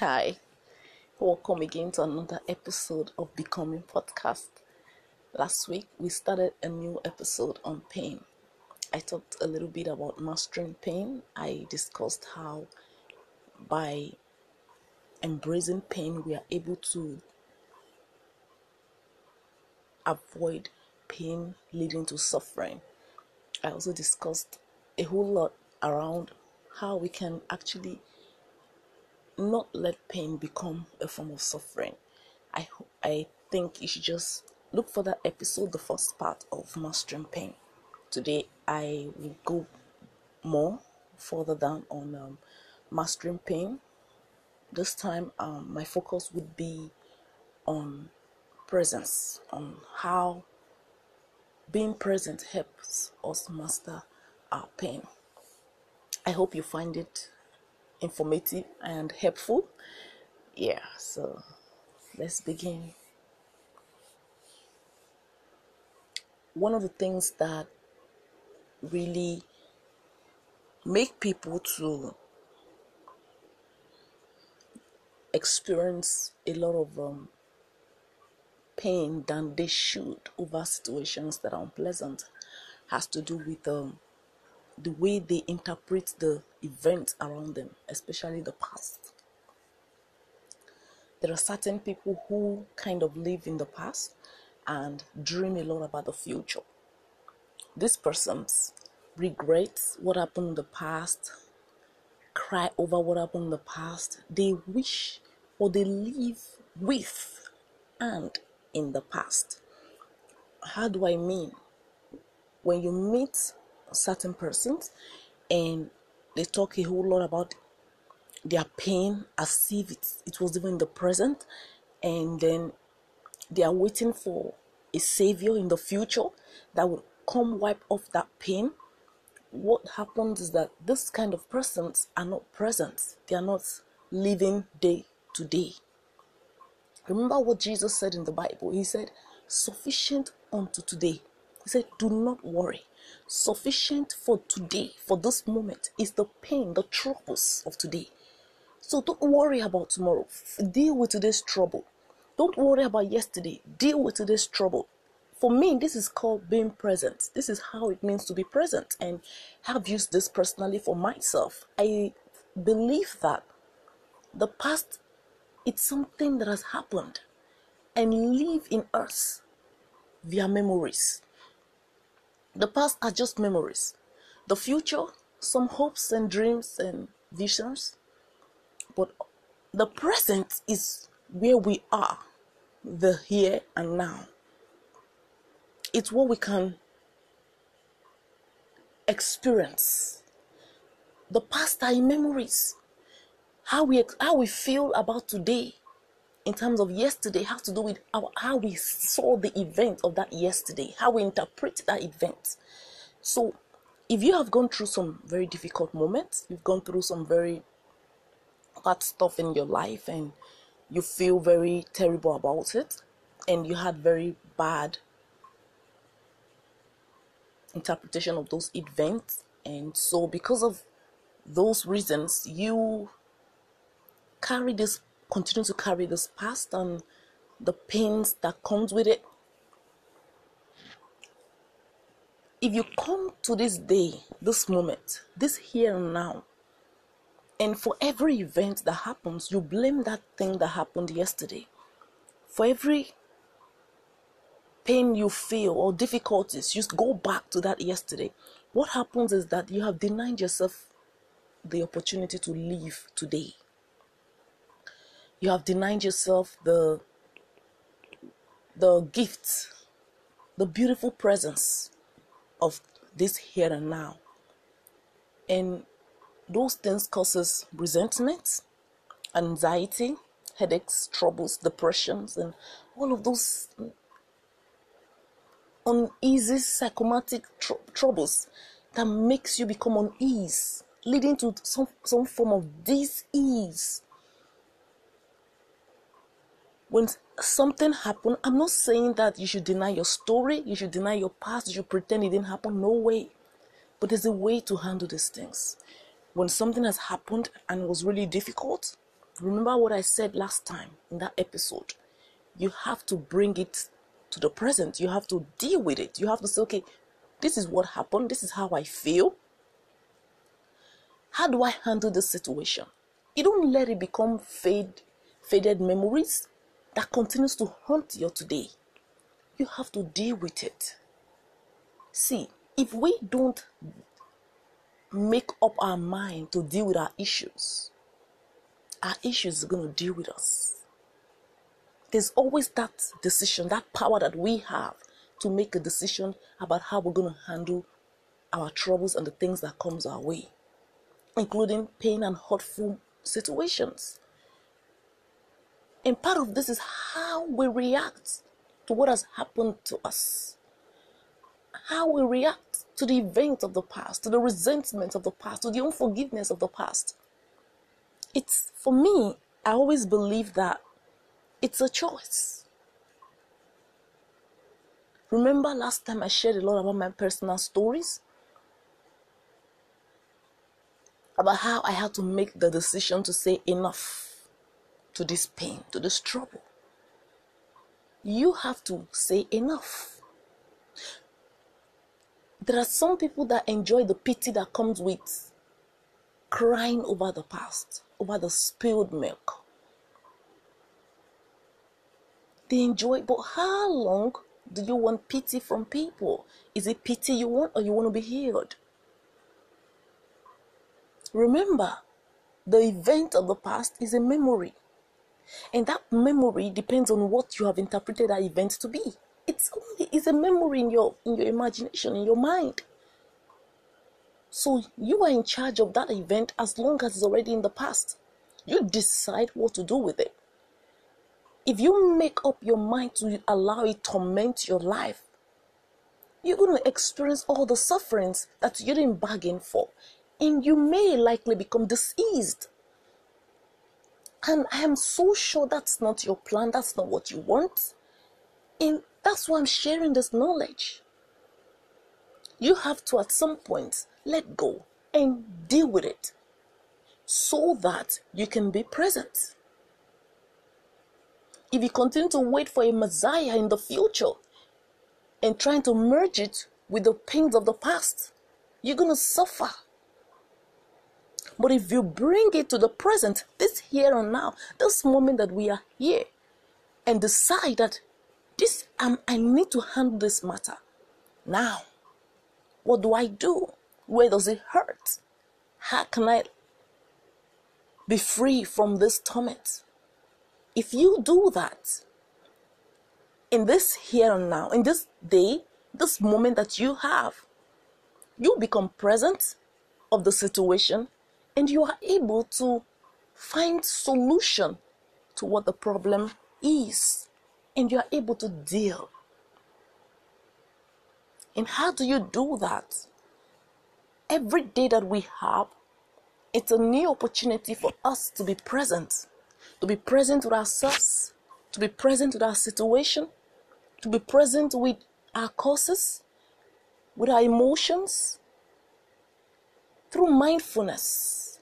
Hi, welcome again to another episode of Becoming Podcast. Last week we started a new episode on pain. I talked a little bit about mastering pain. I discussed how by embracing pain we are able to avoid pain leading to suffering. I also discussed a whole lot around how we can actually not let pain become a form of suffering. I I think you should just look for that episode, the first part of mastering pain. Today I will go more further down on um, mastering pain. This time um, my focus would be on presence, on how being present helps us master our pain. I hope you find it informative and helpful. Yeah, so let's begin. One of the things that really make people to experience a lot of um, pain than they should over situations that are unpleasant has to do with um, the way they interpret the events around them, especially the past. There are certain people who kind of live in the past and dream a lot about the future. These persons regret what happened in the past, cry over what happened in the past. They wish or they live with and in the past. How do I mean? When you meet certain persons and they talk a whole lot about their pain as if it, it was even in the present and then they are waiting for a savior in the future that will come wipe off that pain. What happens is that this kind of persons are not present. They are not living day to day. Remember what jesus said in the bible. He said sufficient unto today he said do not worry Sufficient for today, for this moment, is the pain, the troubles of today. So don't worry about tomorrow. Deal with today's trouble. Don't worry about yesterday. Deal with today's trouble. For me, this is called being present. This is how it means to be present. And have used this personally for myself. I believe that the past it's something that has happened and live in us via memories. The past are just memories. The future, some hopes and dreams and visions. But the present is where we are, the here and now. It's what we can experience. The past are in memories. How we how we feel about today in terms of yesterday has to do with how we saw the event of that yesterday, how we interpret that event. So, if you have gone through some very difficult moments, you've gone through some very hard stuff in your life, and you feel very terrible about it, and you had very bad interpretation of those events, and so because of those reasons, you carry this continue to carry this past and the pains that comes with it. If you come to this day this moment this here and now and for every event that happens you blame that thing that happened yesterday. For every pain you feel or difficulties you go back to that yesterday. What happens is that you have denied yourself the opportunity to live today you have denied yourself the the gift the beautiful presence of this here and now. And those things causes resentment anxiety headaches troubles depressions and all of those uneasy psychomatic tr- troubles that makes you become unease leading to some some form of dis-ease when something happened, I'm not saying that you should deny your story, you should deny your past, you should pretend it didn't happen. No way. But there's a way to handle these things. When something has happened and was really difficult, remember what I said last time in that episode. You have to bring it to the present. You have to deal with it. You have to say, okay, this is what happened. This is how I feel. How do I handle this situation? You don't let it become fade, faded memories that continues to haunt your today. You have to deal with it. See, if we don't make up our mind to deal with our issues, our issues are going to deal with us. There's always that decision, that power that we have to make a decision about how we're going to handle our troubles and the things that comes our way, including pain and hurtful situations. And part of this is how we react to what has happened to us. How we react to the events of the past, to the resentment of the past, to the unforgiveness of the past. It's for me, I always believe that it's a choice. Remember last time I shared a lot about my personal stories? About how I had to make the decision to say enough to this pain, to this trouble. You have to say enough. There are some people that enjoy the pity that comes with crying over the past, over the spilled milk. They enjoy, but how long do you want pity from people? Is it pity you want or you want to be healed? Remember, the event of the past is a memory. And that memory depends on what you have interpreted that event to be. It's only it's a memory in your in your imagination, in your mind. So you are in charge of that event as long as it's already in the past. You decide what to do with it. If you make up your mind to allow it to torment your life, you're going to experience all the sufferings that you didn't bargain for. And you may likely become diseased and I am so sure that's not your plan, that's not what you want. And that's why I'm sharing this knowledge. You have to, at some point, let go and deal with it so that you can be present. If you continue to wait for a Messiah in the future and trying to merge it with the pains of the past, you're going to suffer. But if you bring it to the present, this here and now, this moment that we are here, and decide that this um, I need to handle this matter now. What do I do? Where does it hurt? How can I be free from this torment? If you do that in this here and now, in this day, this moment that you have, you become present of the situation and you are able to find solution to what the problem is. And you are able to deal. And how do you do that? Every day that we have it's a new opportunity for us to be present. To be present with ourselves. To be present with our situation. To be present with our causes. With our emotions. Through mindfulness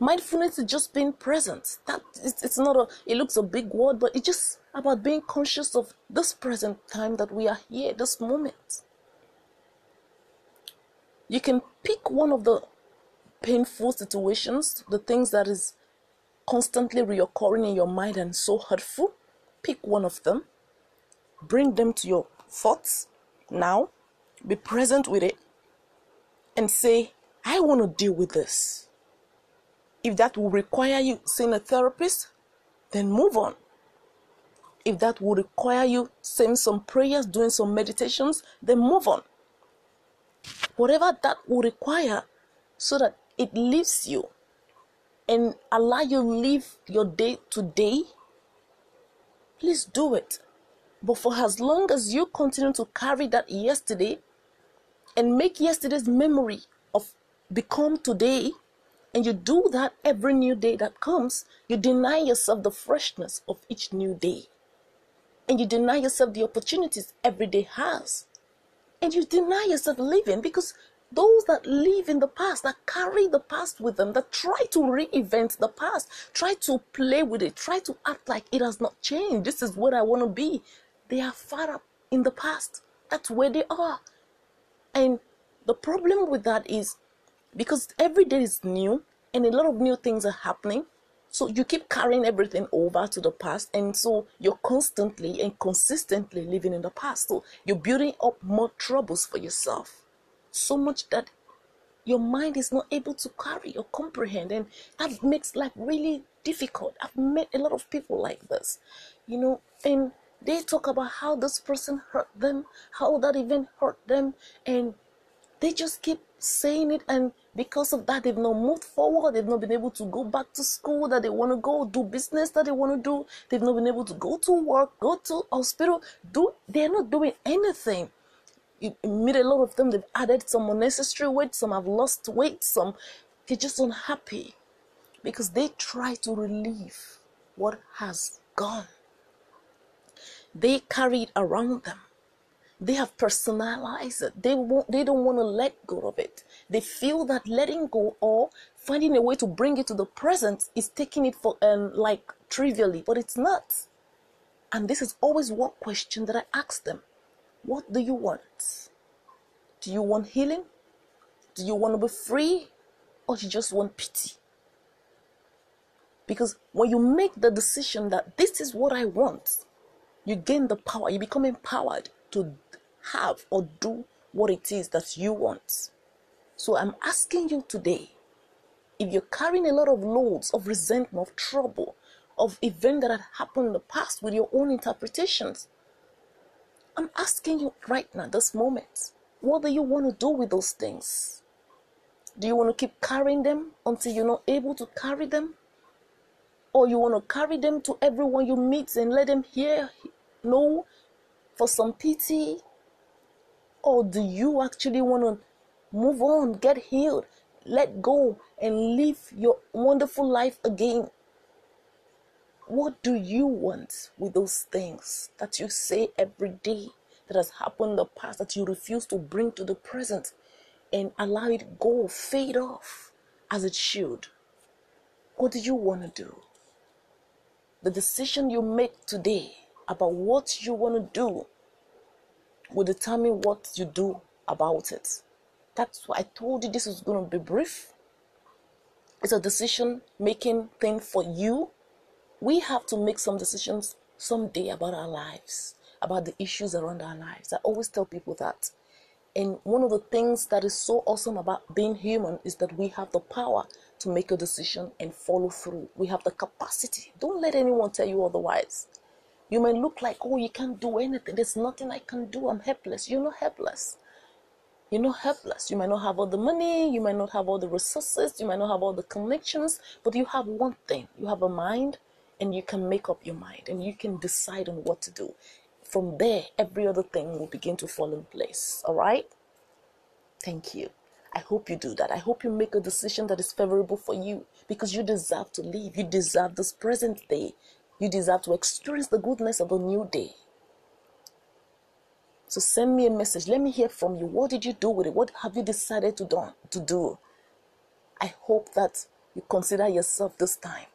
mindfulness is just being present. That it's, it's not a it looks a big word but it's just about being conscious of this present time that we are here this moment. You can pick one of the painful situations the things that is constantly reoccurring in your mind and so hurtful pick one of them. Bring them to your thoughts now. Be present with it and say i want to deal with this if that will require you seeing a therapist, then move on. If that will require you saying some prayers, doing some meditations, then move on. Whatever that will require, so that it leaves you and allow you live your day to day, please do it. But for as long as you continue to carry that yesterday and make yesterday's memory of become today, and you do that every new day that comes, you deny yourself the freshness of each new day. And you deny yourself the opportunities every day has. And you deny yourself living because those that live in the past, that carry the past with them, that try to reinvent the past, try to play with it, try to act like it has not changed. This is what I want to be. They are far up in the past. That's where they are. And the problem with that is because every day is new and a lot of new things are happening. So you keep carrying everything over to the past, and so you're constantly and consistently living in the past. So you're building up more troubles for yourself so much that your mind is not able to carry or comprehend and that makes life really difficult i've met a lot of people like this you know and they talk about how this person hurt them how that event hurt them and they just keep saying it and because of that they've not moved forward they've not been able to go back to school that they want to go do business that they want to do they've not been able to go to work go to hospital do they're not doing anything you meet a lot of them, they've added some unnecessary weight, some have lost weight, some they're just unhappy because they try to relieve what has gone. They carry it around them. They have personalized it. They won't, they don't want to let go of it. They feel that letting go or finding a way to bring it to the present is taking it for um, like trivially, but it's not. And this is always one question that I ask them. What do you want? Do you want healing? Do you want to be free? Or do you just want pity? Because when you make the decision that this is what I want, you gain the power, you become empowered to have or do what it is that you want. So I'm asking you today if you're carrying a lot of loads of resentment, of trouble, of events that had happened in the past with your own interpretations, I'm asking you right now, this moment, what do you want to do with those things? Do you want to keep carrying them until you're not able to carry them? Or you want to carry them to everyone you meet and let them hear, know for some pity? Or do you actually want to move on, get healed, let go, and live your wonderful life again? What do you want with those things that you say every day that has happened in the past that you refuse to bring to the present and allow it go, fade off as it should? What do you want to do? The decision you make today about what you want to do will determine what you do about it. That's why I told you this is going to be brief. It's a decision making thing for you we have to make some decisions someday about our lives, about the issues around our lives. I always tell people that. And one of the things that is so awesome about being human is that we have the power to make a decision and follow through. We have the capacity. Don't let anyone tell you otherwise. You may look like, oh, you can't do anything. There's nothing I can do. I'm helpless. You're not helpless. You're not helpless. You might not have all the money. You might not have all the resources. You might not have all the connections. But you have one thing you have a mind and you can make up your mind and you can decide on what to do. From there, every other thing will begin to fall in place. All right? Thank you. I hope you do that. I hope you make a decision that is favorable for you because you deserve to live. You deserve this present day. You deserve to experience the goodness of a new day. So send me a message. Let me hear from you. What did you do with it? What have you decided to do? To do? I hope that you consider yourself this time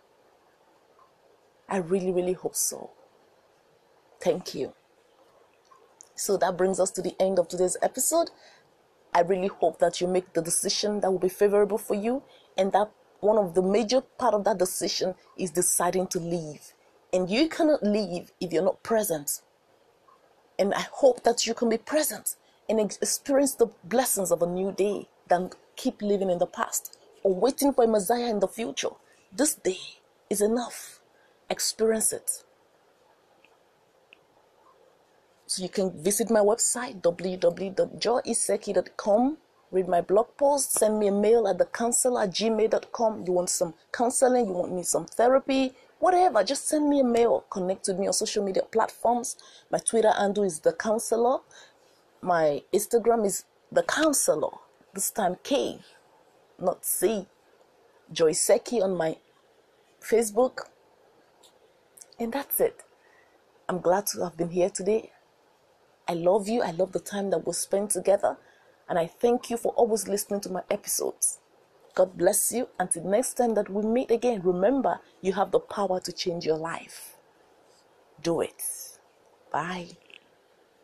I really, really hope so. Thank you. So that brings us to the end of today's episode. I really hope that you make the decision that will be favorable for you, and that one of the major part of that decision is deciding to leave. And you cannot leave if you're not present. And I hope that you can be present and experience the blessings of a new day than keep living in the past or waiting for a Messiah in the future. This day is enough experience it. So you can visit my website www.joyiseki.com, read my blog post, send me a mail at the counselor at gmail.com. You want some counseling, you want me some therapy, whatever, just send me a mail. Connect with me on social media platforms. My Twitter handle is the counselor. My Instagram is the counselor. This time K, not C. Joy Seki on my Facebook. And that's it. I'm glad to have been here today. I love you. I love the time that we spent together. And I thank you for always listening to my episodes. God bless you. Until next time that we meet again, remember you have the power to change your life. Do it. Bye.